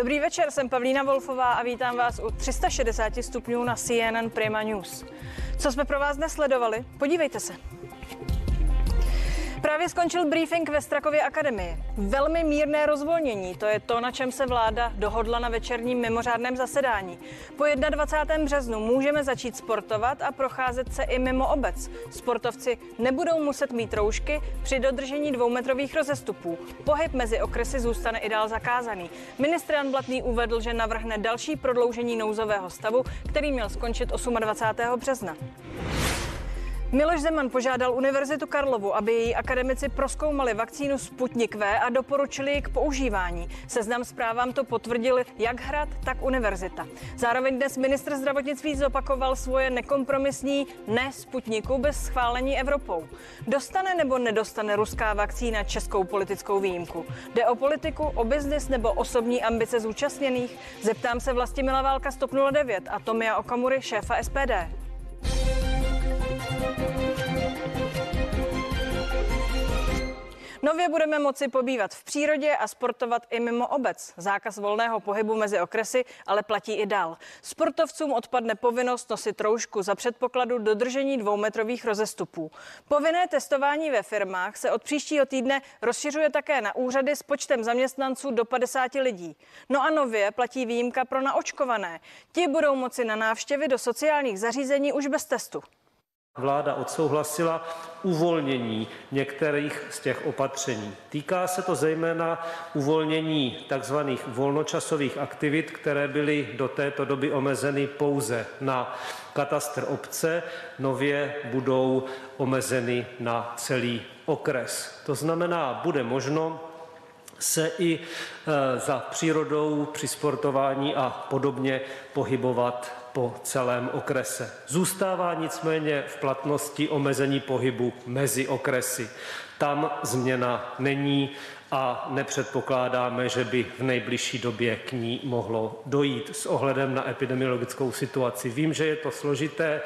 Dobrý večer, jsem Pavlína Wolfová a vítám vás u 360 stupňů na CNN Prima News. Co jsme pro vás nesledovali? Podívejte se. Právě skončil briefing ve Strakově akademii. Velmi mírné rozvolnění, to je to, na čem se vláda dohodla na večerním mimořádném zasedání. Po 21. březnu můžeme začít sportovat a procházet se i mimo obec. Sportovci nebudou muset mít roušky při dodržení dvoumetrových rozestupů. Pohyb mezi okresy zůstane i dál zakázaný. Ministr Jan Blatný uvedl, že navrhne další prodloužení nouzového stavu, který měl skončit 28. března. Miloš Zeman požádal Univerzitu Karlovu, aby její akademici proskoumali vakcínu Sputnik V a doporučili ji k používání. Seznam zprávám to potvrdili jak hrad, tak univerzita. Zároveň dnes ministr zdravotnictví zopakoval svoje nekompromisní ne Sputniku bez schválení Evropou. Dostane nebo nedostane ruská vakcína českou politickou výjimku? Jde o politiku, o biznis nebo osobní ambice zúčastněných? Zeptám se Vlastimila Válka 109 a Tomia Okamury, šéfa SPD. Nově budeme moci pobývat v přírodě a sportovat i mimo obec. Zákaz volného pohybu mezi okresy ale platí i dál. Sportovcům odpadne povinnost nosit roušku za předpokladu dodržení dvoumetrových rozestupů. Povinné testování ve firmách se od příštího týdne rozšiřuje také na úřady s počtem zaměstnanců do 50 lidí. No a nově platí výjimka pro naočkované. Ti budou moci na návštěvy do sociálních zařízení už bez testu. Vláda odsouhlasila uvolnění některých z těch opatření. Týká se to zejména uvolnění tzv. volnočasových aktivit, které byly do této doby omezeny pouze na katastr obce, nově budou omezeny na celý okres. To znamená, bude možno se i e, za přírodou při sportování a podobně pohybovat po celém okrese. Zůstává nicméně v platnosti omezení pohybu mezi okresy. Tam změna není a nepředpokládáme, že by v nejbližší době k ní mohlo dojít s ohledem na epidemiologickou situaci. Vím, že je to složité,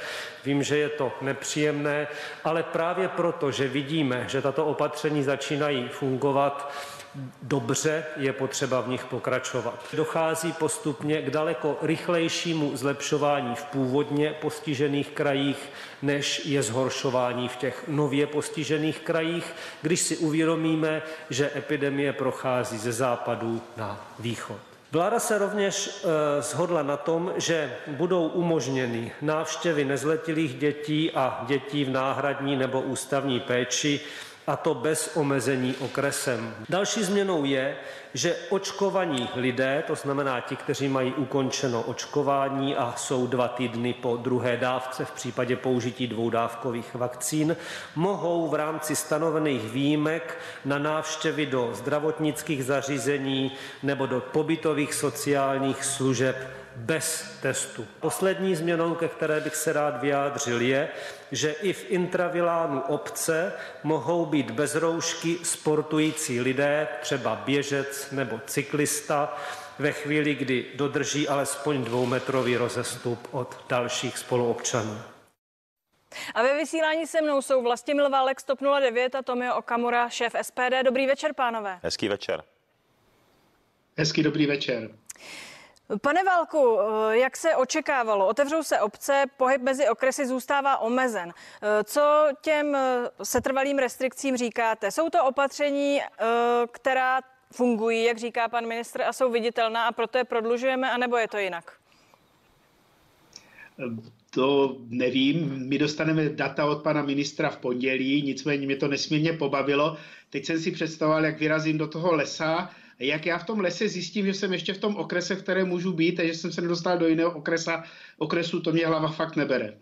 vím, že je to nepříjemné, ale právě proto, že vidíme, že tato opatření začínají fungovat, dobře, je potřeba v nich pokračovat. Dochází postupně k daleko rychlejšímu zlepšování v původně postižených krajích, než je zhoršování v těch nově postižených krajích, když si uvědomíme, že epidemie prochází ze západu na východ. Vláda se rovněž e, shodla na tom, že budou umožněny návštěvy nezletilých dětí a dětí v náhradní nebo ústavní péči a to bez omezení okresem. Další změnou je, že očkovaní lidé, to znamená ti, kteří mají ukončeno očkování a jsou dva týdny po druhé dávce v případě použití dvoudávkových vakcín, mohou v rámci stanovených výjimek na návštěvy do zdravotnických zařízení nebo do pobytových sociálních služeb bez testu. Poslední změnou, ke které bych se rád vyjádřil, je, že i v intravilánu obce mohou být bez roušky sportující lidé, třeba běžec nebo cyklista, ve chvíli, kdy dodrží alespoň dvoumetrový rozestup od dalších spoluobčanů. A ve vysílání se mnou jsou Vlastimil Válek 109 a Tomio Okamura, šéf SPD. Dobrý večer, pánové. Hezký večer. Hezký dobrý večer. Pane Válku, eh, jak se očekávalo, otevřou se obce, pohyb mezi okresy zůstává omezen. Eh, co těm eh, setrvalým restrikcím říkáte? Jsou to opatření, která fungují, jak říká pan ministr, a jsou viditelná a proto je prodlužujeme, anebo je to jinak? To nevím. My dostaneme data od pana ministra v pondělí, nicméně mě to nesmírně pobavilo. Teď jsem si představoval, jak vyrazím do toho lesa jak já v tom lese zjistím, že jsem ještě v tom okrese, v které můžu být a že jsem se nedostal do jiného okresa, okresu, to mě hlava fakt nebere.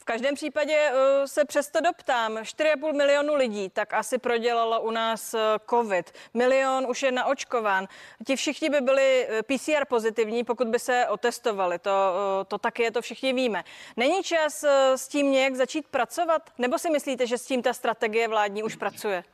V každém případě uh, se přesto doptám. 4,5 milionu lidí tak asi prodělalo u nás uh, COVID. Milion už je naočkován. Ti všichni by byli uh, PCR pozitivní, pokud by se otestovali. To, to taky je, to všichni víme. Není čas s tím nějak začít pracovat? Nebo si myslíte, že s tím ta strategie vládní už pracuje?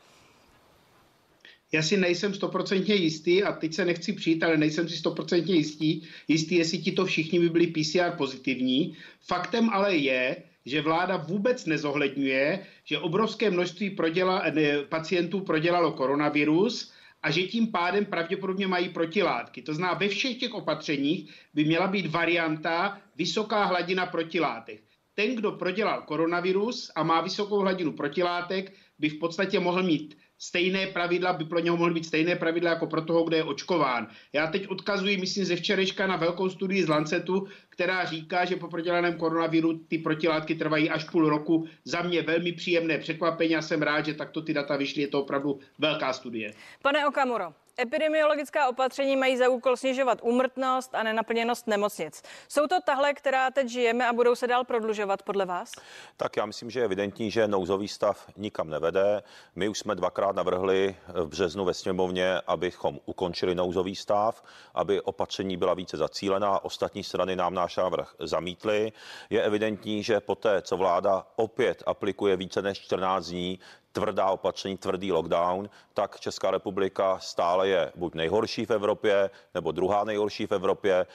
Já si nejsem stoprocentně jistý a teď se nechci přijít, ale nejsem si stoprocentně jistý, jistý, jestli ti to všichni by byli PCR pozitivní. Faktem ale je, že vláda vůbec nezohledňuje, že obrovské množství proděla, ne, pacientů prodělalo koronavirus a že tím pádem pravděpodobně mají protilátky. To znamená, ve všech těch opatřeních by měla být varianta vysoká hladina protilátek. Ten, kdo prodělal koronavirus a má vysokou hladinu protilátek, by v podstatě mohl mít stejné pravidla, by pro něho mohly být stejné pravidla jako pro toho, kdo je očkován. Já teď odkazuji, myslím, ze včerejška na velkou studii z Lancetu, která říká, že po prodělaném koronaviru ty protilátky trvají až půl roku. Za mě velmi příjemné překvapení a jsem rád, že takto ty data vyšly. Je to opravdu velká studie. Pane Okamuro, Epidemiologická opatření mají za úkol snižovat úmrtnost a nenaplněnost nemocnic. Jsou to tahle, která teď žijeme a budou se dál prodlužovat podle vás? Tak já myslím, že je evidentní, že nouzový stav nikam nevede. My už jsme dvakrát navrhli v březnu ve sněmovně, abychom ukončili nouzový stav, aby opatření byla více zacílená. Ostatní strany nám náš návrh zamítly. Je evidentní, že poté, co vláda opět aplikuje více než 14 dní, tvrdá opatření, tvrdý lockdown, tak Česká republika stále je buď nejhorší v Evropě, nebo druhá nejhorší v Evropě.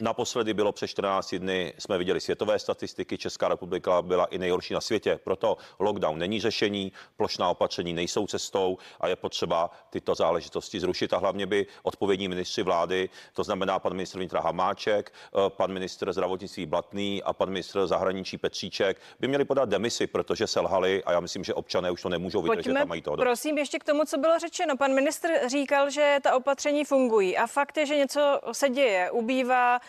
Naposledy bylo přes 14 dny, jsme viděli světové statistiky, Česká republika byla i nejhorší na světě. Proto lockdown není řešení, plošná opatření nejsou cestou a je potřeba tyto záležitosti zrušit. A hlavně by odpovědní ministři vlády, to znamená pan ministr vnitra Hamáček, eh, pan ministr zdravotnictví Blatný a pan ministr zahraničí Petříček, by měli podat demisi, protože selhali a já myslím, že občané už to nemůžou vydržet Pojďme, a mají to. Prosím, ještě k tomu, co bylo řečeno. Pan ministr říkal, že ta opatření fungují a fakt je, že něco se děje, ubývá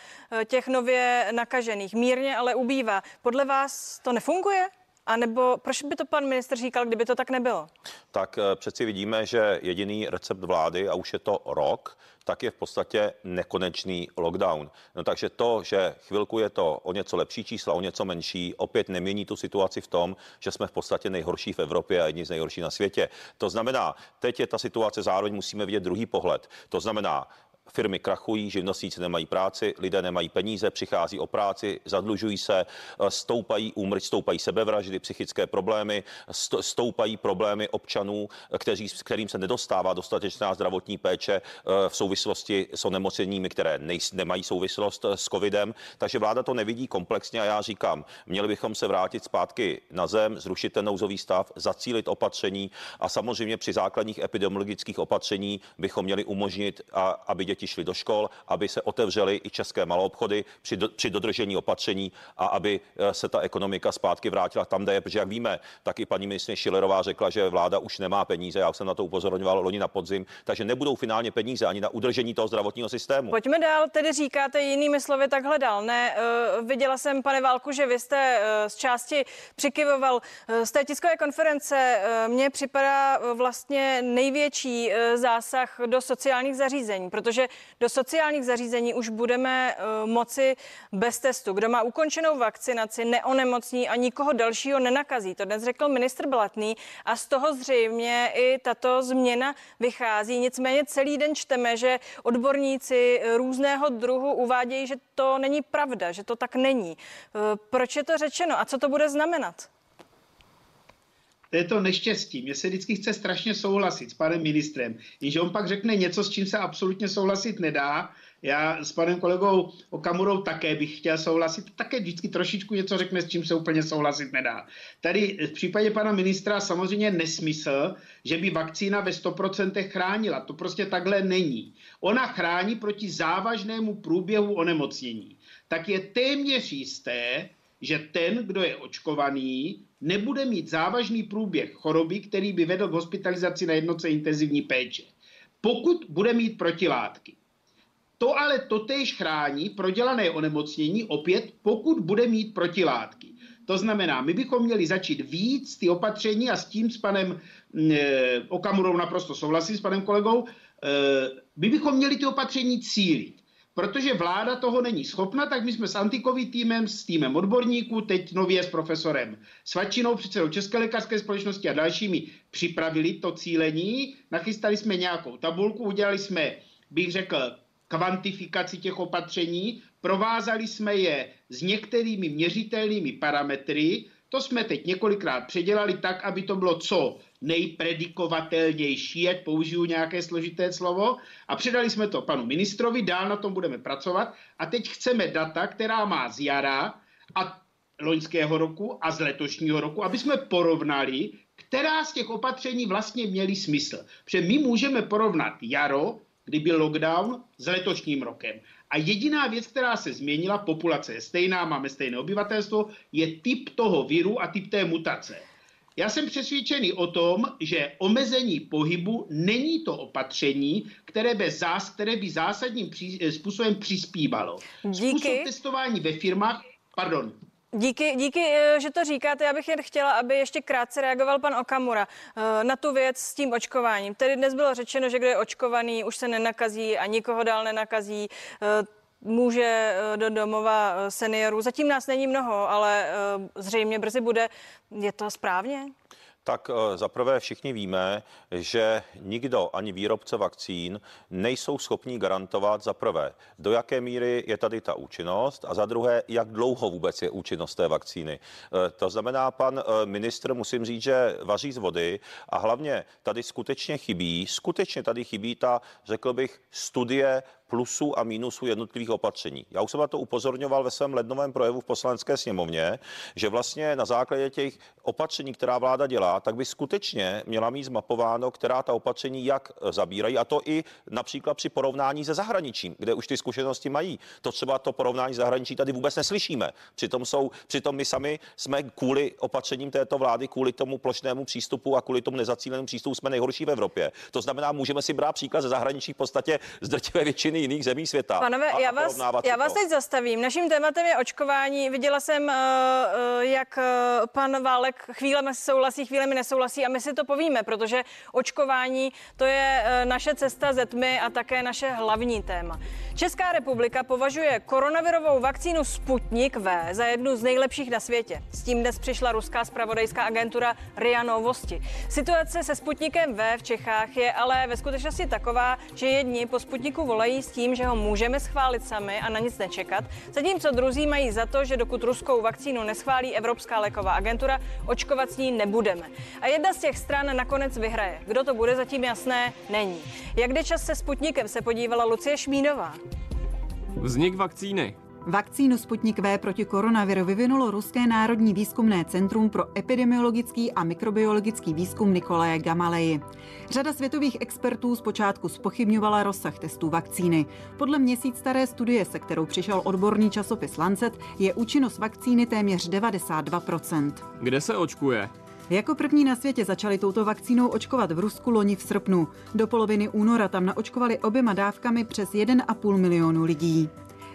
těch nově nakažených. Mírně ale ubývá. Podle vás to nefunguje? A nebo proč by to pan minister říkal, kdyby to tak nebylo? Tak eh, přeci vidíme, že jediný recept vlády, a už je to rok, tak je v podstatě nekonečný lockdown. No takže to, že chvilku je to o něco lepší čísla, o něco menší, opět nemění tu situaci v tom, že jsme v podstatě nejhorší v Evropě a jedni z nejhorších na světě. To znamená, teď je ta situace, zároveň musíme vidět druhý pohled. To znamená, firmy krachují, živnostníci nemají práci, lidé nemají peníze, přichází o práci, zadlužují se, eh, stoupají úmrť, stoupají sebevraždy, psychické problémy, stoupají problémy občanů, kteří, kterým se nedostává dostatečná zdravotní péče eh, v souvislosti s onemocněními, které nej, nemají souvislost eh, s covidem. Takže vláda to nevidí komplexně a já říkám, měli bychom se vrátit zpátky na zem, zrušit ten nouzový stav, zacílit opatření a samozřejmě při základních epidemiologických opatření bychom měli umožnit, aby děti děti šly do škol, aby se otevřely i české maloobchody při, do, při dodržení opatření a aby eh, se ta ekonomika zpátky vrátila tam, kde je, protože jak víme, tak i paní ministrině Šilerová řekla, že vláda už nemá peníze, já jsem na to upozorňoval loni na podzim, takže nebudou finálně peníze ani na udržení toho zdravotního systému. Pojďme dál, tedy říkáte jinými slovy takhle dál. Ne, uh, viděla jsem, pane Válku, že vy jste uh, z části přikyvoval uh, z té tiskové konference. Uh, mně připadá uh, vlastně největší uh, zásah do sociálních zařízení, protože do sociálních zařízení už budeme uh, moci bez testu. Kdo má ukončenou vakcinaci, neonemocní a nikoho dalšího nenakazí. To dnes řekl ministr Blatný a z toho zřejmě i tato změna vychází. Nicméně celý den čteme, že odborníci různého druhu uvádějí, že to není pravda, že to tak není. Uh, proč je to řečeno a co to bude znamenat? To je to neštěstí. Mně se vždycky chce strašně souhlasit s panem ministrem, jenže on pak řekne něco, s čím se absolutně souhlasit nedá. Já s panem kolegou Okamurou také bych chtěl souhlasit, také vždycky trošičku něco řekne, s čím se úplně souhlasit nedá. Tady v případě pana ministra samozřejmě nesmysl, že by vakcína ve 100% chránila. To prostě takhle není. Ona chrání proti závažnému průběhu onemocnění. Tak je téměř jisté, že ten, kdo je očkovaný, nebude mít závažný průběh choroby, který by vedl k hospitalizaci na jednotce intenzivní péče. Pokud bude mít protilátky. To ale totéž chrání prodělané onemocnění opět, pokud bude mít protilátky. To znamená, my bychom měli začít víc ty opatření a s tím s panem e, Okamurou naprosto souhlasím, s panem kolegou, e, my bychom měli ty opatření cílit. Protože vláda toho není schopna, tak my jsme s antikovým týmem, s týmem odborníků, teď nově s profesorem Svačinou, předsedou České lékařské společnosti a dalšími připravili to cílení, nachystali jsme nějakou tabulku, udělali jsme, bych řekl, kvantifikaci těch opatření, provázali jsme je s některými měřitelnými parametry, to jsme teď několikrát předělali tak, aby to bylo co nejpredikovatelnější, ať použiju nějaké složité slovo, a předali jsme to panu ministrovi, dál na tom budeme pracovat a teď chceme data, která má z jara a loňského roku a z letošního roku, aby jsme porovnali, která z těch opatření vlastně měly smysl. Protože my můžeme porovnat jaro, kdy byl lockdown, s letošním rokem. A jediná věc, která se změnila, populace je stejná, máme stejné obyvatelstvo, je typ toho viru a typ té mutace. Já jsem přesvědčený o tom, že omezení pohybu není to opatření, které by, zás, které by zásadním pří, způsobem přispívalo. Díky. Způsob testování ve firmách, pardon, Díky, díky, eh, že to říkáte. Já bych jen chtěla, aby ještě krátce reagoval pan Okamura eh, na tu věc s tím očkováním. Tedy dnes bylo řečeno, že kdo je očkovaný, už se nenakazí a nikoho dál nenakazí eh, může do domova seniorů. Zatím nás není mnoho, ale zřejmě brzy bude. Je to správně? Tak eh, zaprvé všichni víme, že nikdo, ani výrobce vakcín, nejsou schopní garantovat za prvé, do jaké míry je tady ta účinnost a za druhé, jak dlouho vůbec je účinnost té vakcíny. Eh, to znamená, pan eh, ministr, musím říct, že vaří z vody a hlavně tady skutečně chybí, skutečně tady chybí ta, řekl bych, studie plusů a mínusů jednotlivých opatření. Já už jsem na to upozorňoval ve svém lednovém projevu v poslanecké sněmovně, že vlastně na základě těch opatření, která vláda dělá, tak by skutečně měla mít zmapováno, která ta opatření jak zabírají, a to i například při porovnání se zahraničím, kde už ty zkušenosti mají. To třeba to porovnání zahraničí tady vůbec neslyšíme. Přitom, jsou, přitom my sami jsme kvůli opatřením této vlády, kvůli tomu plošnému přístupu a kvůli tomu nezacílenému přístupu jsme nejhorší v Evropě. To znamená, můžeme si brát příklad ze zahraničí v podstatě z drtivé většiny jiných zemí světa. Panové, já vás, já vás teď zastavím. Naším tématem je očkování. Viděla jsem, eh, eh, jak eh, pan Válek chvílemi souhlasí, chvílemi nesouhlasí a my si to povíme, protože očkování to je naše cesta ze tmy a také naše hlavní téma. Česká republika považuje koronavirovou vakcínu Sputnik V za jednu z nejlepších na světě. S tím dnes přišla ruská spravodajská agentura RIA Novosti. Situace se Sputnikem V v Čechách je ale ve skutečnosti taková, že jedni po Sputniku volají tím, že ho můžeme schválit sami a na nic nečekat, zatímco druzí mají za to, že dokud ruskou vakcínu neschválí Evropská léková agentura, očkovat s ní nebudeme. A jedna z těch stran nakonec vyhraje. Kdo to bude, zatím jasné není. Jak jde čas se Sputnikem, se podívala Lucie Šmínová. Vznik vakcíny. Vakcínu Sputnik V proti koronaviru vyvinulo Ruské národní výzkumné centrum pro epidemiologický a mikrobiologický výzkum Nikolaje Gamaleji. Řada světových expertů zpočátku spochybňovala rozsah testů vakcíny. Podle měsíc staré studie, se kterou přišel odborný časopis Lancet, je účinnost vakcíny téměř 92%. Kde se očkuje? Jako první na světě začali touto vakcínou očkovat v Rusku loni v srpnu. Do poloviny února tam naočkovali oběma dávkami přes 1,5 milionu lidí.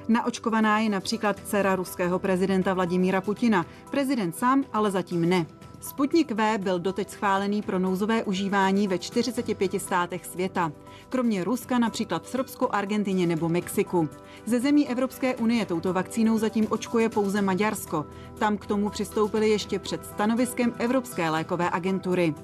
Naočkovaná je například dcera ruského prezidenta Vladimíra Putina. Prezident sám ale zatím ne. Sputnik V byl doteď schválený pro nouzové užívání ve 45 státech světa. Kromě Ruska například v Srbsku, Argentině nebo Mexiku. Ze zemí Evropské unie touto vakcínou zatím očkuje pouze Maďarsko. Tam k tomu přistoupili ještě před stanoviskem Evropské lékové agentury.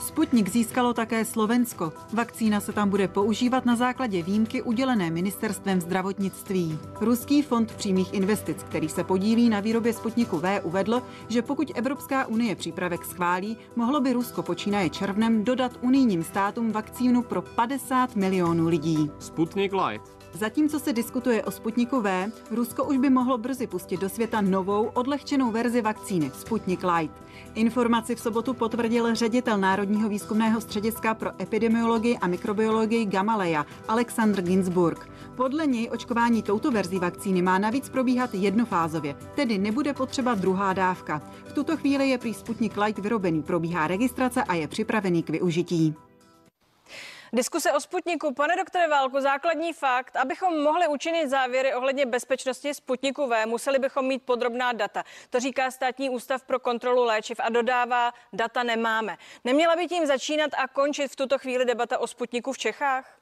Sputnik získalo také Slovensko. Vakcína se tam bude používat na základě výjimky udělené ministerstvem zdravotnictví. Ruský fond přímých investic, který se podílí na výrobě Sputniku V, uvedl, že pokud Evropská unie přípravek schválí, mohlo by Rusko počínaje červnem dodat unijním státům vakcínu pro 50 milionů lidí. Sputnik Light. Zatímco se diskutuje o Sputniku V, Rusko už by mohlo brzy pustit do světa novou, odlehčenou verzi vakcíny Sputnik Light. Informaci v sobotu potvrdil ředitel Národního výzkumného střediska pro epidemiologii a mikrobiologii Gamaleya Alexandr Ginsburg. Podle něj očkování touto verzí vakcíny má navíc probíhat jednofázově, tedy nebude potřeba druhá dávka. V tuto chvíli je prý Sputnik Light vyrobený, probíhá registrace a je připravený k využití. Diskuse o Sputniku. Pane doktore Válku, základní fakt, abychom mohli učinit závěry ohledně bezpečnosti Sputniku V, museli bychom mít podrobná data. To říká Státní ústav pro kontrolu léčiv a dodává, data nemáme. Neměla by tím začínat a končit v tuto chvíli debata o Sputniku v Čechách?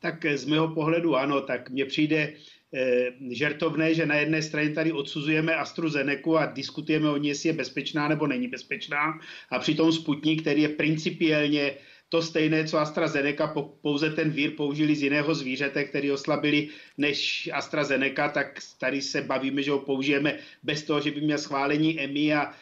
Tak z mého pohledu ano, tak mně přijde eh, žertovné, že na jedné straně tady odsuzujeme AstraZeneca a diskutujeme o ní, jestli je bezpečná nebo není bezpečná a přitom Sputnik, který je principiálně to stejné, co AstraZeneca, pouze ten vír použili z jiného zvířete, který oslabili než AstraZeneca, tak tady se bavíme, že ho použijeme bez toho, že by měl schválení EMI a e,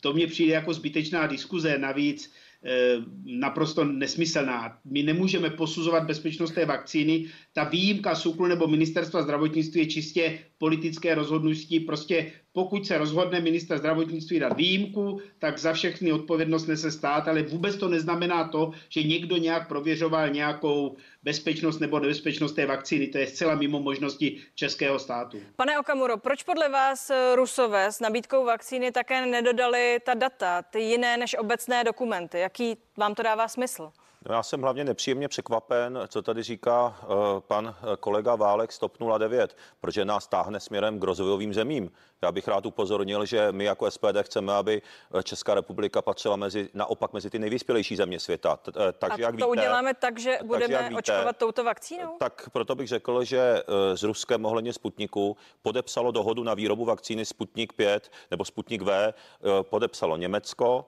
to mně přijde jako zbytečná diskuze. Navíc e, naprosto nesmyslná. My nemůžeme posuzovat bezpečnost té vakcíny. Ta výjimka SUKLu nebo ministerstva zdravotnictví je čistě politické rozhodnutí. Prostě pokud se rozhodne minister zdravotnictví dát výjimku, tak za všechny odpovědnost nese stát, ale vůbec to neznamená to, že někdo nějak prověřoval nějakou bezpečnost nebo nebezpečnost té vakcíny. To je zcela mimo možnosti českého státu. Pane Okamuro, proč podle vás Rusové s nabídkou vakcíny také nedodali ta data, ty jiné než obecné dokumenty? Jaký vám to dává smysl? No já jsem hlavně nepříjemně překvapen, co tady říká uh, pan eh, kolega Válek z TOP 09, protože nás táhne směrem k rozvojovým zemím. Já bych rád upozornil, že my jako SPD chceme, aby eh, Česká republika patřila mezi, naopak mezi ty nejvyspělejší země světa. Takže, A jak to víte, uděláme tak, že budeme jak víte, očkovat touto vakcínou? Tak proto bych řekl, že s Ruskem ohledně Sputniku podepsalo dohodu na výrobu vakcíny Sputnik 5 nebo Sputnik V, podepsalo Německo,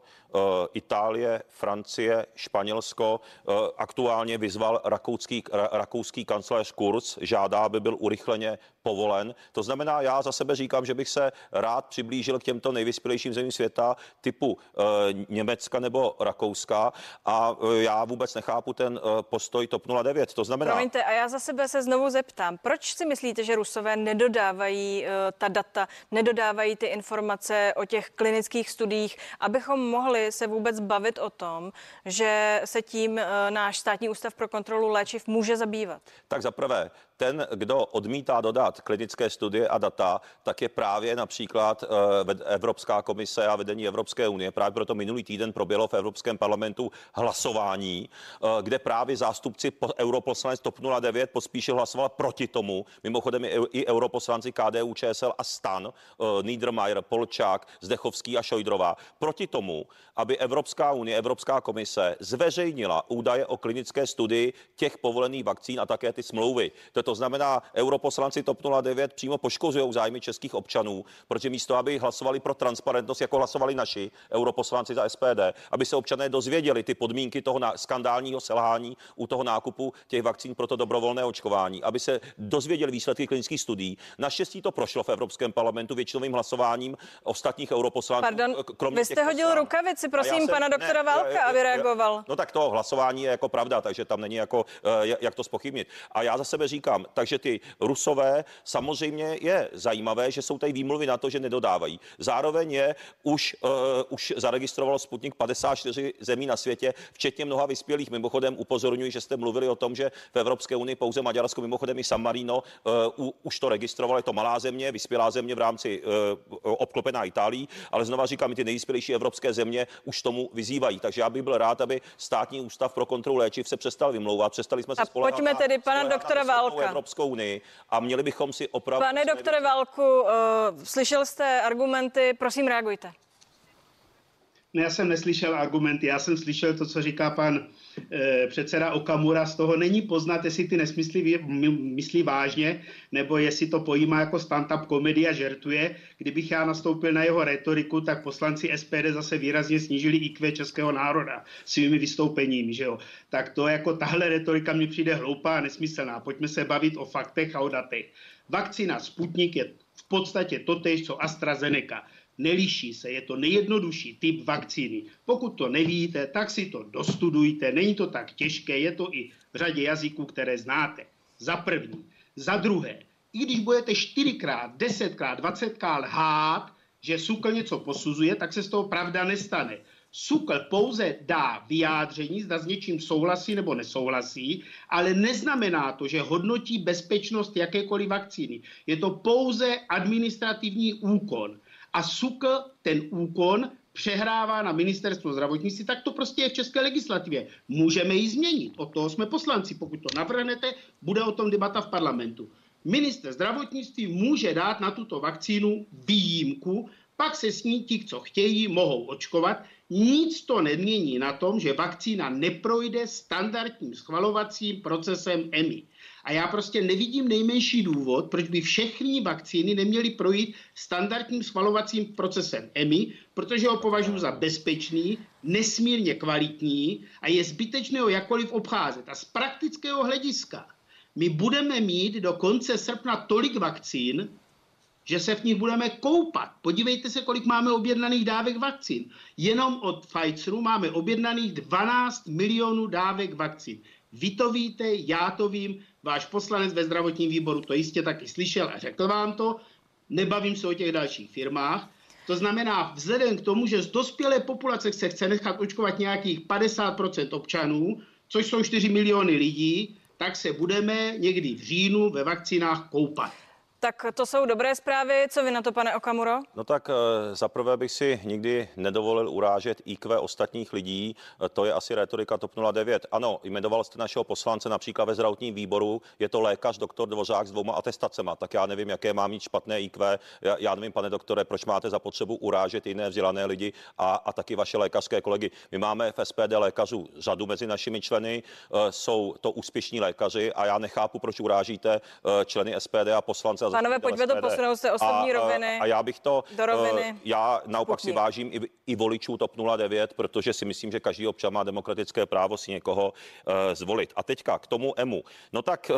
Itálie, Francie, Španělsko, Eh, aktuálně vyzval rakouský, rakouský kancléř Kurz, žádá, aby byl urychleně povolen. To znamená, já za sebe říkám, že bych se rád přiblížil k těmto nejvyspělejším zemím světa typu e, Německa nebo Rakouska a e, já vůbec nechápu ten e, postoj TOP 09. To znamená... Promiňte, a já za sebe se znovu zeptám, proč si myslíte, že Rusové nedodávají e, ta data, nedodávají ty informace o těch klinických studiích, abychom mohli se vůbec bavit o tom, že se tím e, náš státní ústav pro kontrolu léčiv může zabývat? Tak za prvé, ten, kdo odmítá dodat klinické studie a data, tak je právě například eh, Evropská komise a vedení Evropské unie. Právě proto minulý týden proběhlo v Evropském parlamentu hlasování, eh, kde právě zástupci europoslanec TOP 09 pospíšil hlasoval proti tomu. Mimochodem i europoslanci KDU, ČSL a STAN, eh, Niedermayer, Polčák, Zdechovský a Šojdrová, proti tomu, aby Evropská unie, Evropská komise zveřejnila údaje o klinické studii těch povolených vakcín a také ty smlouvy. To to znamená, europoslanci TOP 09 přímo poškozují zájmy českých občanů, protože místo, aby hlasovali pro transparentnost, jako hlasovali naši europoslanci za SPD, aby se občané dozvěděli ty podmínky toho skandálního selhání u toho nákupu těch vakcín pro to dobrovolné očkování, aby se dozvěděli výsledky klinických studií. Naštěstí to prošlo v Evropském parlamentu většinovým hlasováním ostatních europoslanců. Pardon, vy jste hodil rukavici, prosím, jsem, pana doktora ne, Válka, aby reagoval. No tak to hlasování je jako pravda, takže tam není jako, eh, jak to spochybnit. A já za sebe říkám, říkám, takže ty Rusové samozřejmě je zajímavé, že jsou tady výmluvy na to, že nedodávají. Zároveň je už, uh, už zaregistrovalo Sputnik 54 zemí na světě, včetně mnoha vyspělých. Mimochodem upozorňuji, že jste mluvili o tom, že v Evropské unii pouze Maďarsko, mimochodem i San Marino uh, u, už to registrovalo. Je to malá země, vyspělá země v rámci uh, obklopená Itálií, ale znova říkám, ty nejvyspělejší evropské země už tomu vyzývají. Takže já bych byl rád, aby státní ústav pro kontrolu léčiv se přestal vymlouvat. Přestali jsme se spolehat. Pojďme tedy pana doktora Válka. Evropskou unii a měli bychom si opravdu... Pane doktore Válku, uh, slyšel jste argumenty, prosím reagujte. Ne, já jsem neslyšel argumenty, já jsem slyšel to, co říká pan e, předseda Okamura. Z toho není poznat, jestli ty nesmysly myslí vážně, nebo jestli to pojímá jako stand-up komedie a žertuje. Kdybych já nastoupil na jeho retoriku, tak poslanci SPD zase výrazně snížili IQ českého národa svými vystoupeními. Že jo? Tak to jako tahle retorika mi přijde hloupá a nesmyslná. Pojďme se bavit o faktech a o datech. Vakcína Sputnik je v podstatě totéž, co AstraZeneca neliší se, je to nejjednodušší typ vakcíny. Pokud to nevíte, tak si to dostudujte, není to tak těžké, je to i v řadě jazyků, které znáte. Za první. Za druhé, i když budete čtyřikrát, desetkrát, dvacetkrát lhát, že SUKL něco posuzuje, tak se z toho pravda nestane. SUKL pouze dá vyjádření, zda s něčím souhlasí nebo nesouhlasí, ale neznamená to, že hodnotí bezpečnost jakékoliv vakcíny. Je to pouze administrativní úkon a SUKL ten úkon přehrává na ministerstvo zdravotnictví, tak to prostě je v české legislativě. Můžeme ji změnit, od toho jsme poslanci. Pokud to navrhnete, bude o tom debata v parlamentu. Minister zdravotnictví může dát na tuto vakcínu výjimku, pak se s ní ti, co chtějí, mohou očkovat. Nic to nemění na tom, že vakcína neprojde standardním schvalovacím procesem EMI. A já prostě nevidím nejmenší důvod, proč by všechny vakcíny neměly projít standardním schvalovacím procesem EMI, protože ho považuji za bezpečný, nesmírně kvalitní a je zbytečné ho jakkoliv obcházet. A z praktického hlediska my budeme mít do konce srpna tolik vakcín, že se v nich budeme koupat. Podívejte se, kolik máme objednaných dávek vakcín. Jenom od Pfizeru máme objednaných 12 milionů dávek vakcín. Vy to víte, já to vím, váš poslanec ve zdravotním výboru to jistě taky slyšel a řekl vám to. Nebavím se o těch dalších firmách. To znamená, vzhledem k tomu, že z dospělé populace se chce nechat očkovat nějakých 50% občanů, což jsou 4 miliony lidí, tak se budeme někdy v říjnu ve vakcínách koupat. Tak to jsou dobré zprávy. Co vy na to, pane Okamuro? No tak eh, zaprvé bych si nikdy nedovolil urážet IQ ostatních lidí. Eh, to je asi retorika TOP 09. Ano, jmenoval jste našeho poslance například ve zdravotním výboru. Je to lékař, doktor Dvořák s dvouma atestacema. Tak já nevím, jaké má mít špatné IQ. Já, já nevím, pane doktore, proč máte za potřebu urážet jiné vzdělané lidi a, a taky vaše lékařské kolegy. My máme v SPD lékařů řadu mezi našimi členy. Eh, jsou to úspěšní lékaři a já nechápu, proč urážíte členy SPD a poslance Pánové, pojďme to posunout z té osobní a, roviny. A já bych to, do roviny. Uh, já naopak Sputnik. si vážím i, i voličů TOP 09, protože si myslím, že každý občan má demokratické právo si někoho uh, zvolit. A teďka k tomu EMU. No tak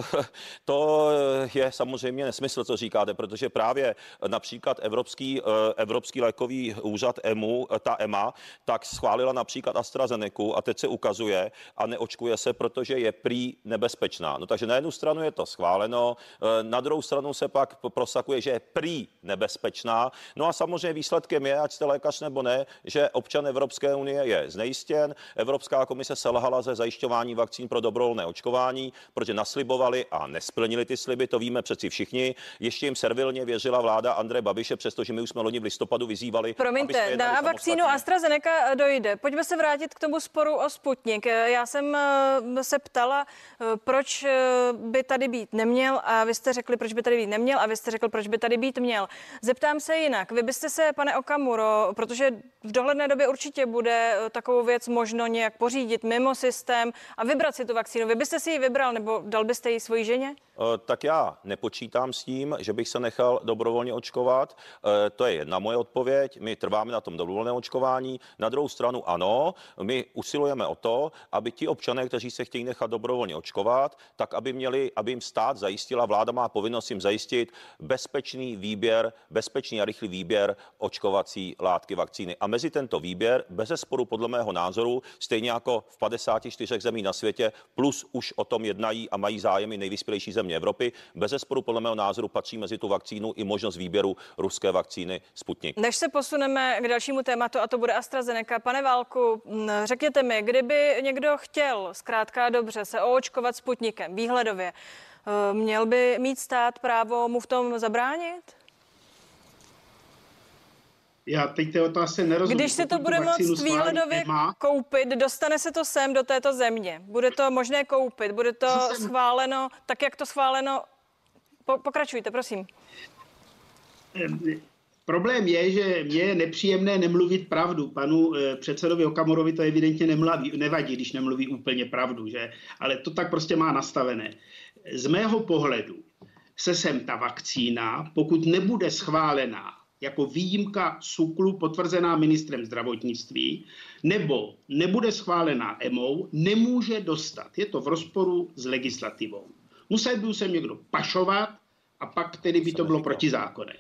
to je samozřejmě nesmysl, co říkáte, protože právě například Evropský, uh, Evropský lékový úřad EMU, ta EMA, tak schválila například AstraZeneca a teď se ukazuje a neočkuje se, protože je prý nebezpečná. No takže na jednu stranu je to schváleno, na druhou stranu se pak prosakuje, že je prý nebezpečná. No a samozřejmě výsledkem je, ať jste lékař nebo ne, že občan Evropské unie je znejistěn. Evropská komise selhala ze zajišťování vakcín pro dobrovolné očkování, protože naslibovali a nesplnili ty sliby, to víme přeci všichni. Ještě jim servilně věřila vláda Andreje Babiše, přestože my už jsme loni v listopadu vyzývali. Promiňte, na vakcínu. AstraZeneca dojde. Pojďme se vrátit k tomu sporu o Sputnik. Já jsem eh, se ptala, eh, proč eh, by tady být neměl a vy jste řekli, proč by tady být neměl a vy jste řekl, proč by tady být měl. Zeptám se jinak. Vy byste se, pane Okamuro, protože v dohledné době určitě bude eh, takovou věc možno nějak pořídit mimo systém a vybrat si tu vakcínu. Vy byste si ji vybral nebo dal byste ji svojí ženě? Eh, Tak já nepočítám s tím, že bych se nechal dobrovolně očkovat. Eh, To je jedna moje odpověď. My trváme na tom dobrovolném očkování. Na druhou stranu ano, my usilujeme o to, aby ti občané, kteří se chtějí nechat dobrovolně očkovat, tak aby měli, aby jim stát zajistila, vláda má povinnost jim zajistit bezpečný výběr, bezpečný a rychlý výběr očkovací látky vakcíny. A mezi tento výběr, bez sporu podle mého názoru, stejně jako v 54 zemí na světě, plus už o tom jednají a mají zájem i nejvyspělejší země Evropy, bez sporu podle mého názoru patří mezi tu vakcínu i možnost výběru ruské vakcíny Sputnik. Než se posuneme k dalšímu tématu, a to bude AstraZeneca, pane Válku, řekněte mi, kdyby někdo chtěl zkrátka dobře se oočkovat Sputnikem výhledově, měl by mít stát právo mu v tom zabránit? Já teď té otázce nerozumím. Když si to bude moct výhledově koupit, dostane se to sem do této země. Bude to možné koupit, bude to jsem- schváleno, tak jak to schváleno. Po, pokračujte, prosím. Problém je, že mě je nepříjemné nemluvit pravdu. Panu eh, předsedovi Okamorovi to evidentně nemlaví, nevadí, když nemluví úplně pravdu, že? Ale to tak prostě má nastavené. Z mého pohledu se sem ta vakcína, pokud nebude schválená jako výjimka SUKLu potvrzená ministrem zdravotnictví, nebo nebude schválená EMou, nemůže dostat. Je to v rozporu s legislativou. Musel by sem někdo pašovat a pak tedy by to bylo protizákonné.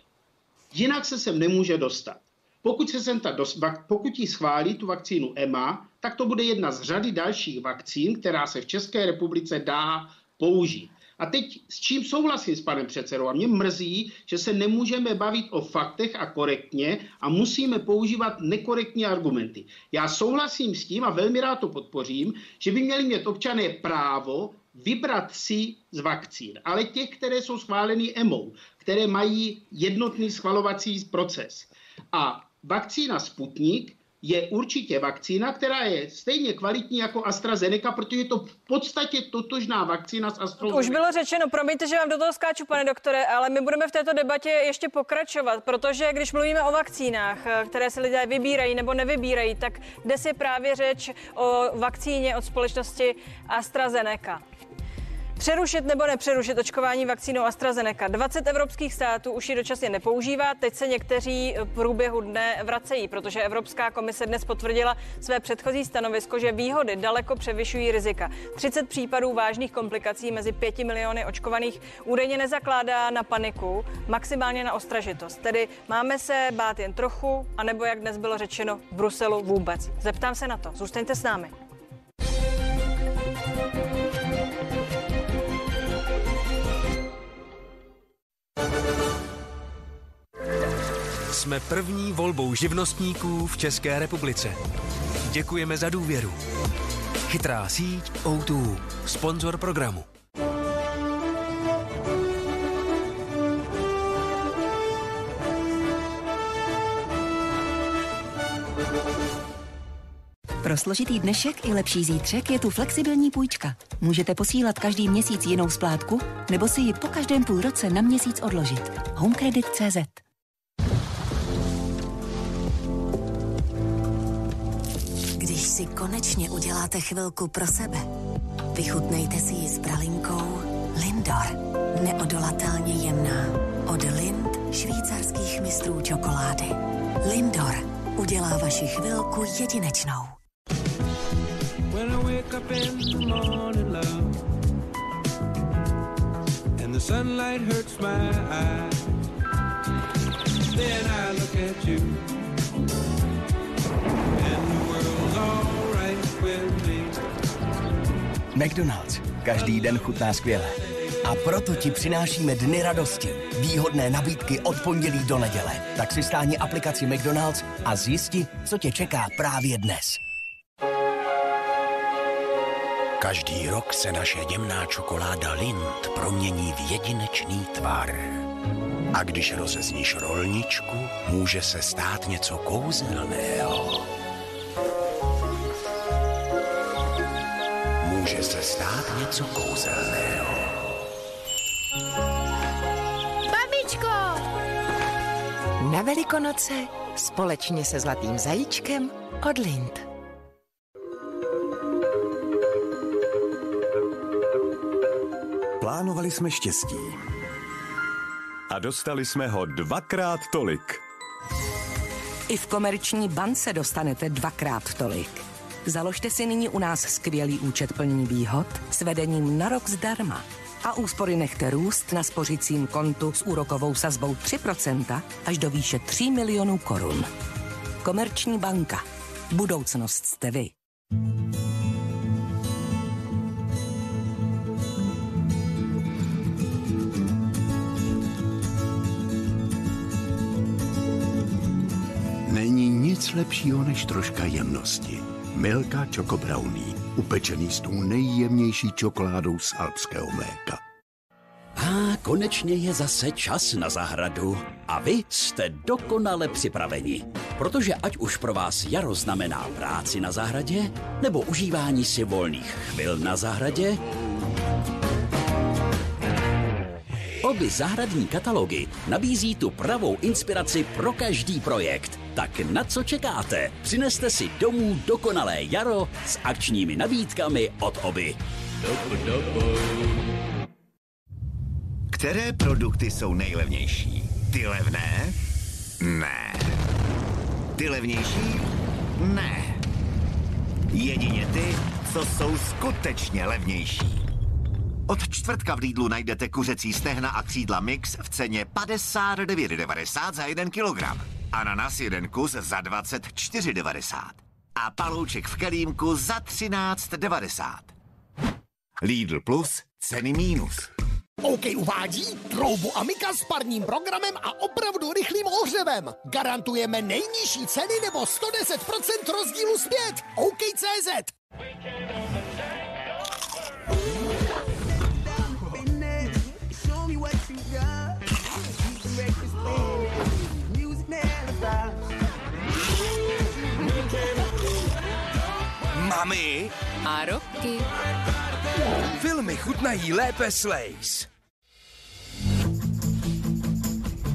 Jinak se sem nemůže dostat. Pokud se sem ta dos, pokud ji schválí tu vakcínu EMA, tak to bude jedna z řady dalších vakcín, která se v České republice dá použít. A teď s čím souhlasím s panem předsedou? A mě mrzí, že se nemůžeme bavit o faktech a korektně a musíme používat nekorektní argumenty. Já souhlasím s tím a velmi rád to podpořím, že by měli mít občané právo vybrat si z vakcín, ale těch, které jsou schváleny EMou, které mají jednotný schvalovací proces. A vakcína Sputnik je určitě vakcína, která je stejně kvalitní jako AstraZeneca, protože je to v podstatě totožná vakcína s AstraZeneca. Už bylo řečeno, promiňte, že vám do toho skáču, pane doktore, ale my budeme v této debatě ještě pokračovat, protože když mluvíme o vakcínách, eh, které si lidé vybírají nebo nevybírají, tak dnes je právě řeč o vakcíně od společnosti AstraZeneca. Přerušit nebo nepřerušit očkování vakcínou AstraZeneca. 20 evropských států už ji dočasně nepoužívá, teď se někteří v průběhu dne vracejí, protože Evropská komise dnes potvrdila své předchozí stanovisko, že výhody daleko převyšují rizika. 30 případů vážných komplikací mezi 5 miliony očkovaných údajně nezakládá na paniku, maximálně na ostražitost. Tedy máme se bát jen trochu, anebo jak dnes bylo řečeno v Bruselu vůbec. Zeptám se na to. Zůstaňte s námi. Jsme první volbou živnostníků v České republice. Děkujeme za důvěru. Chytrá síť O2, sponzor programu. Pro složitý dnešek i lepší zítřek je tu flexibilní půjčka. Můžete posílat každý měsíc jinou splátku nebo si ji po každém půl roce na měsíc odložit. Homecredit.cz si konečně uděláte chvilku pro sebe, vychutnejte si ji s pralinkou Lindor. Neodolatelně jemná. Od Lind švýcarských mistrů čokolády. Lindor udělá vaši chvilku jedinečnou. When I wake up in the morning, love, and the sunlight hurts my eyes, then I look at you, McDonald's. Každý den chutná skvěle. A proto ti přinášíme dny radosti. Výhodné nabídky od pondělí do neděle. Tak si stáhni aplikaci McDonald's a zjisti, co tě čeká právě dnes. Každý rok se naše jemná čokoláda Lind promění v jedinečný tvar. A když rozezníš rolničku, může se stát něco kouzelného. Může se stát něco kouzelného. Babičko! Na Velikonoce společně se Zlatým zajíčkem od Lind. Plánovali jsme štěstí. A dostali jsme ho dvakrát tolik. I v komerční bance dostanete dvakrát tolik. Založte si nyní u nás skvělý účet plní výhod s vedením na rok zdarma. A úspory nechte růst na spořicím kontu s úrokovou sazbou 3% až do výše 3 milionů korun. Komerční banka. Budoucnost jste vy. Není nic lepšího než troška jemnosti. Milka Choco Brownie, upečený s tou nejjemnější čokoládou z alpského mléka. A konečně je zase čas na zahradu. A vy jste dokonale připraveni. Protože ať už pro vás jaro znamená práci na zahradě, nebo užívání si volných chvil na zahradě, Obě zahradní katalogy nabízí tu pravou inspiraci pro každý projekt. Tak na co čekáte? Přineste si domů dokonalé jaro s akčními nabídkami od Oby. Které produkty jsou nejlevnější? Ty levné? Ne. Ty levnější? Ne. Jedině ty, co jsou skutečně levnější. Od čtvrtka v Lidlu najdete kuřecí stehna a křídla mix v ceně 59,90 za 1 kilogram. Ananas jeden kus za 24,90. A palouček v kelímku za 13,90. Lidl Plus ceny mínus. OK uvádí troubu Amika s parním programem a opravdu rychlým ohřevem. Garantujeme nejnižší ceny nebo 110% rozdílu zpět. OK.cz Mami A roky. Filmy chutnají lépe s Lays.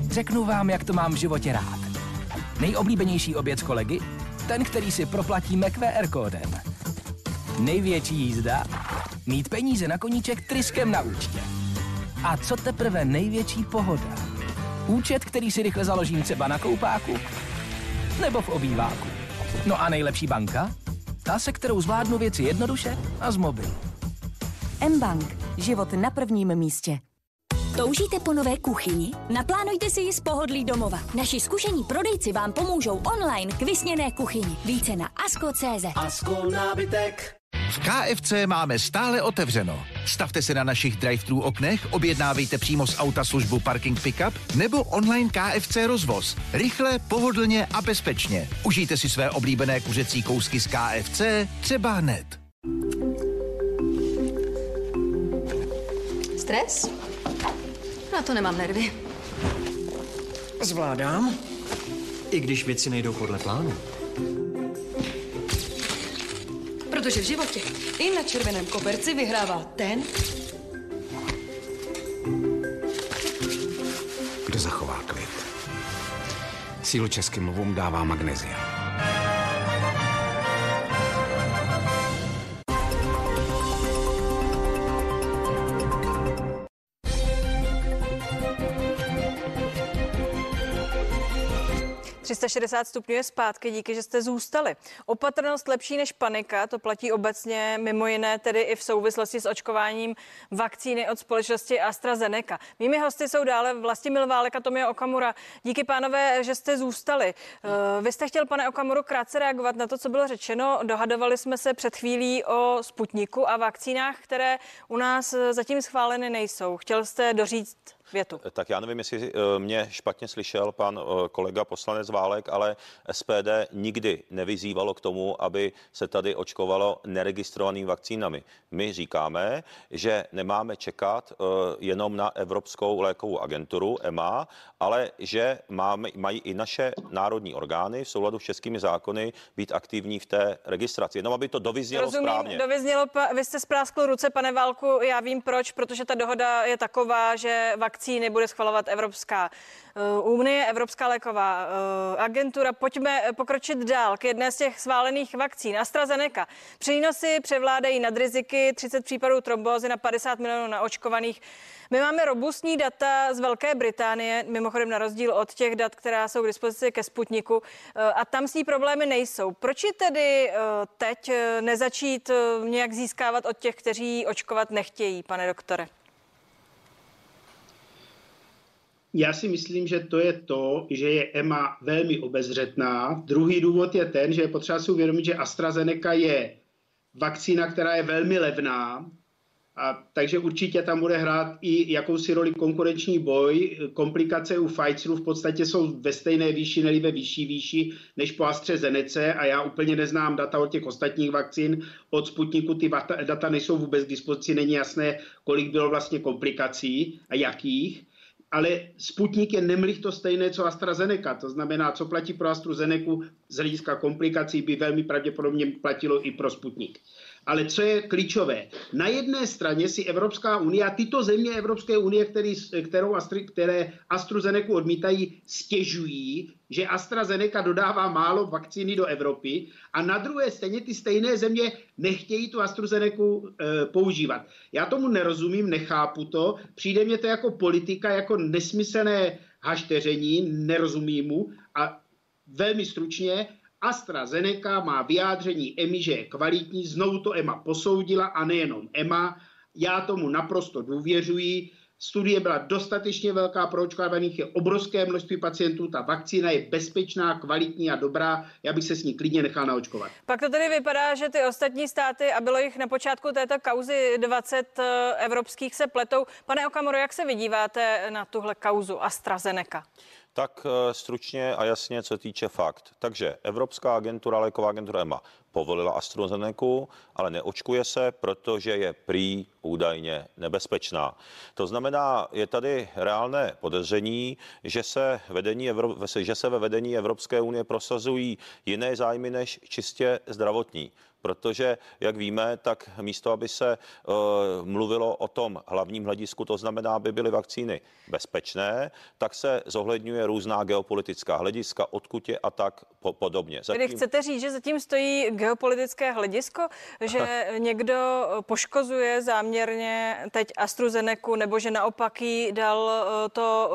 Řeknu vám, jak to mám v životě rád. Nejoblíbenější oběd s kolegy? Ten, který si proplatíme QR kódem. Největší jízda? Mít peníze na koníček tryskem na účtě. A co teprve největší pohoda? Účet, který si rychle založím třeba na koupáku nebo v obýváku. No a nejlepší banka? Ta, se kterou zvládnu věci jednoduše a z mobilu. M-Bank. Život na prvním místě. Toužíte po nové kuchyni? Naplánujte si ji z pohodlí domova. Naši zkušení prodejci vám pomůžou online k vysněné kuchyni. Více na asko.cz Asko nábytek. V KFC máme stále otevřeno. Stavte se na našich drive-thru oknech, objednávejte přímo z auta službu Parking Pickup nebo online KFC rozvoz. Rychle, pohodlně a bezpečně. Užijte si své oblíbené kuřecí kousky z KFC třeba hned. Stres? Na to nemám nervy. Zvládám, i když věci nejdou podle plánu. Protože v životě i na červeném koberci vyhrává ten, Kdo zachová klid? Sílu českým mluvům dává magnézia. – 360 stupňů je zpátky, díky, že jste zůstali. Opatrnost lepší než panika, to platí obecně, mimo jiné tedy i v souvislosti s očkováním vakcíny od společnosti AstraZeneca. Mými hosty jsou dále Vlastimil Válek a Tomio Okamura. Díky pánové, že jste zůstali. Eh, Vy jste chtěl, pane Okamuru, krátce reagovat na to, co bylo řečeno. Dohadovali jsme se před chvílí o Sputniku a vakcínách, které u nás eh, zatím schváleny nejsou. Chtěl jste doříct větu. Tak já nevím, jestli eh, mě špatně slyšel pan eh, kolega poslanec Válek, ale SPD nikdy nevyzývalo k tomu, aby se tady očkovalo neregistrovanými vakcínami. My říkáme, že nemáme čekat eh, jenom na Evropskou lékovou agenturu EMA, ale že máme, mají i naše národní orgány v souladu s českými zákony být aktivní v té registraci. Jenom aby to dovyznělo Rozumím, správně. dovyznělo, vy jste spráskl ruce, pane Válku, já vím proč, protože ta dohoda je taková, že vakcíny bude schvalovat Evropská eh, unie, Evropská léková eh, agentura. Pojďme eh, pokročit dál k jedné z těch schválených vakcín. AstraZeneca. Přínosy převládají nad riziky 30 případů trombózy na 50 milionů naočkovaných. My máme robustní data z Velké Británie, mimochodem na rozdíl od těch dat, která jsou k dispozici ke Sputniku, a tam s ní problémy nejsou. Proč tedy teď nezačít nějak získávat od těch, kteří očkovat nechtějí, pane doktore? Já si myslím, že to je to, že je EMA velmi obezřetná. Druhý důvod je ten, že je potřeba si uvědomit, že AstraZeneca je vakcína, která je velmi levná, a takže určitě tam bude hrát i jakousi roli konkurenční boj. Komplikace u Pfizeru v podstatě jsou ve stejné výši, nebo ve vyšší výši než po AstraZeneca a já úplně neznám data od těch ostatních vakcín. Od Sputniku ty data nejsou vůbec k dispozici, není jasné, kolik bylo vlastně komplikací a jakých ale Sputnik je nemlich to stejné, co AstraZeneca. To znamená, co platí pro AstraZeneca z hlediska komplikací by velmi pravděpodobně platilo i pro Sputnik. Ale co je klíčové? Na jedné straně si Evropská unie a tyto země Evropské unie, který, kterou Astri, které AstraZeneca odmítají, stěžují, že AstraZeneca dodává málo vakcíny do Evropy a na druhé straně ty stejné země nechtějí tu AstraZeneca e, používat. Já tomu nerozumím, nechápu to. Přijde mě to jako politika, jako nesmyslné hašteření, nerozumím mu a velmi stručně, AstraZeneca má vyjádření EMI, že je kvalitní, znovu to EMA posoudila a nejenom EMA. Já tomu naprosto důvěřuji. Studie byla dostatečně velká pro očkávaných, je obrovské množství pacientů, ta vakcína je bezpečná, kvalitní a dobrá, já bych se s ní klidně nechal naočkovat. Pak to tedy vypadá, že ty ostatní státy, a bylo jich na počátku této kauzy 20 eh, evropských, se pletou. Pane Okamoro, jak se vydíváte na tuhle kauzu AstraZeneca? Tak eh, stručně a jasně, co týče fakt. Takže Evropská agentura, léková agentura EMA, povolila AstraZeneca, ale neočkuje se, protože je prý údajně nebezpečná. To znamená, je tady reálné podezření, že se, vedení Evro- že se ve vedení Evropské unie prosazují jiné zájmy než čistě zdravotní protože, jak víme, tak místo, aby se uh, mluvilo o tom hlavním hledisku, to znamená, aby byly vakcíny bezpečné, tak se zohledňuje různá geopolitická hlediska, odkud je a tak po- podobně. Zatím... Tedy chcete říct, že zatím stojí geopolitické hledisko, že někdo poškozuje záměrně teď AstraZeneca, nebo že naopak jí dal to,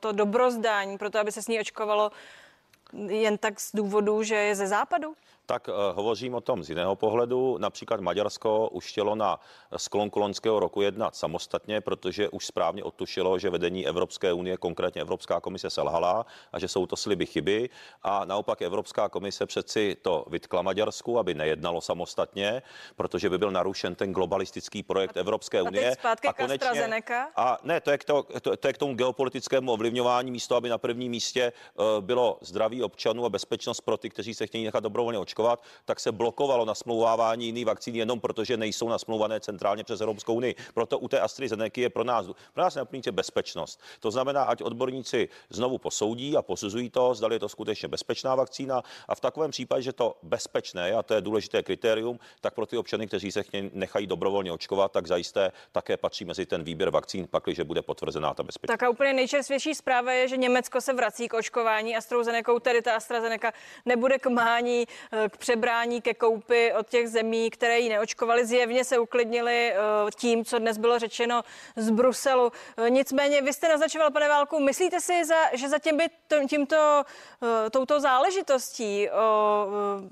to dobrozdání pro to, aby se s ní očkovalo jen tak z důvodu, že je ze západu? Tak uh, hovořím o tom z jiného pohledu. Například Maďarsko už chtělo na sklonku loňského roku jednat samostatně, protože už správně odtušilo, že vedení Evropské unie, konkrétně Evropská komise, selhala a že jsou to sliby chyby. A naopak Evropská komise přeci to vytkla Maďarsku, aby nejednalo samostatně, protože by byl narušen ten globalistický projekt Evropské A unie. a k AstraZeneca. a ne, to je, k to, to, to je k tomu geopolitickému ovlivňování místo, aby na prvním místě uh, bylo zdraví občanů a bezpečnost pro ty, kteří se chtějí nechat dobrovolně očkovat, tak se blokovalo nasmlouvávání jiných vakcín jenom proto, že nejsou nasmlouvané centrálně přes Evropskou unii. Proto u té AstraZeneca je pro nás, pro nás je bezpečnost. To znamená, ať odborníci znovu posoudí a posuzují to, zda je to skutečně bezpečná vakcína a v takovém případě, že to bezpečné, a to je důležité kritérium, tak pro ty občany, kteří se nechají dobrovolně očkovat, tak zajisté také patří mezi ten výběr vakcín, pakliže bude potvrzená ta bezpečnost. Tak a úplně nejčerstvější zpráva je, že Německo se vrací k očkování AstraZeneca, tedy ta AstraZeneca nebude k mání, k přebrání, ke koupi od těch zemí, které ji neočkovali. Zjevně se uklidnili eh, tím, co dnes bylo řečeno z Bruselu. Eh, Nicméně vy jste naznačoval, pane Válku, myslíte si, že zatím by to- tímto, eh, touto záležitostí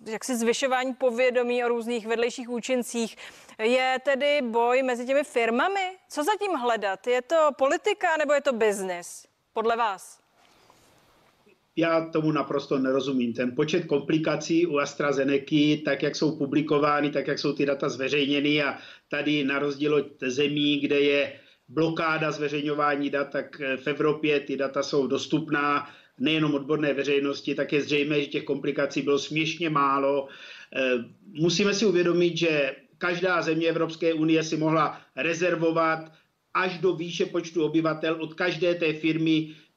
jaksi zvyšování povědomí o různých vedlejších účincích je tedy boj mezi těmi firmami? Co zatím hledat? Je to politika nebo je to biznis? Podle vás? Já tomu naprosto nerozumím. Ten počet komplikací u AstraZeneca, tak jak jsou publikovány, tak jak jsou ty data zveřejněny a tady na rozdíl od zemí, kde je blokáda zveřejňování dat, tak v Evropě ty data jsou dostupná nejenom odborné veřejnosti, tak je zřejmé, že těch komplikací bylo směšně málo. Eh, Musíme si uvědomit, že každá země Evropské unie si mohla rezervovat až do výše počtu obyvatel od každé té firmy eh,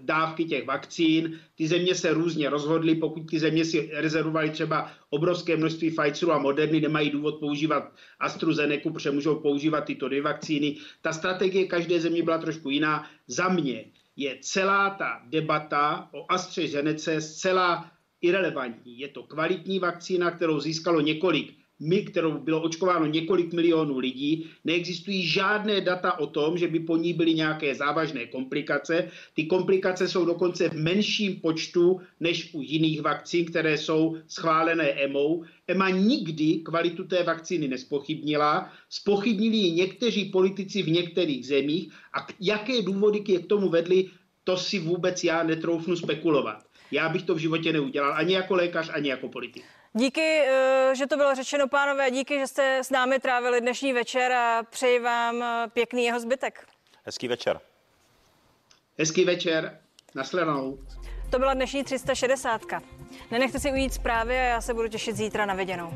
dávky těch vakcín. Ty země se různě rozhodly, pokud ty země si rezervovaly třeba obrovské množství Pfizeru a Moderny, nemají důvod používat AstraZeneca, protože můžou používat tyto dvě vakcíny. Ta strategie každé země byla trošku jiná. Za mě je celá ta debata o AstraZeneca zcela irrelevantní. Je to kvalitní vakcína, kterou získalo několik my, kterou bylo očkováno několik milionů lidí, neexistují žádné data o tom, že by po ní byly nějaké závažné komplikace. Ty komplikace jsou dokonce v menším počtu než u jiných vakcín, které jsou schválené EMou. EMA nikdy kvalitu té vakcíny nespochybnila, spochybnili ji někteří politici v některých zemích a jaké důvody k tomu vedly, to si vůbec já netroufnu spekulovat. Já bych to v životě neudělal, ani jako lékař, ani jako politik. Díky, eh, že to bylo řečeno, pánové, díky, že jste s námi trávili dnešní večer a přeji vám eh, pěkný jeho zbytek. Hezký večer. Hezký večer, nasledanou. To byla dnešní 360. Nenechte si ujít zprávy a já se budu těšit zítra na viděnou.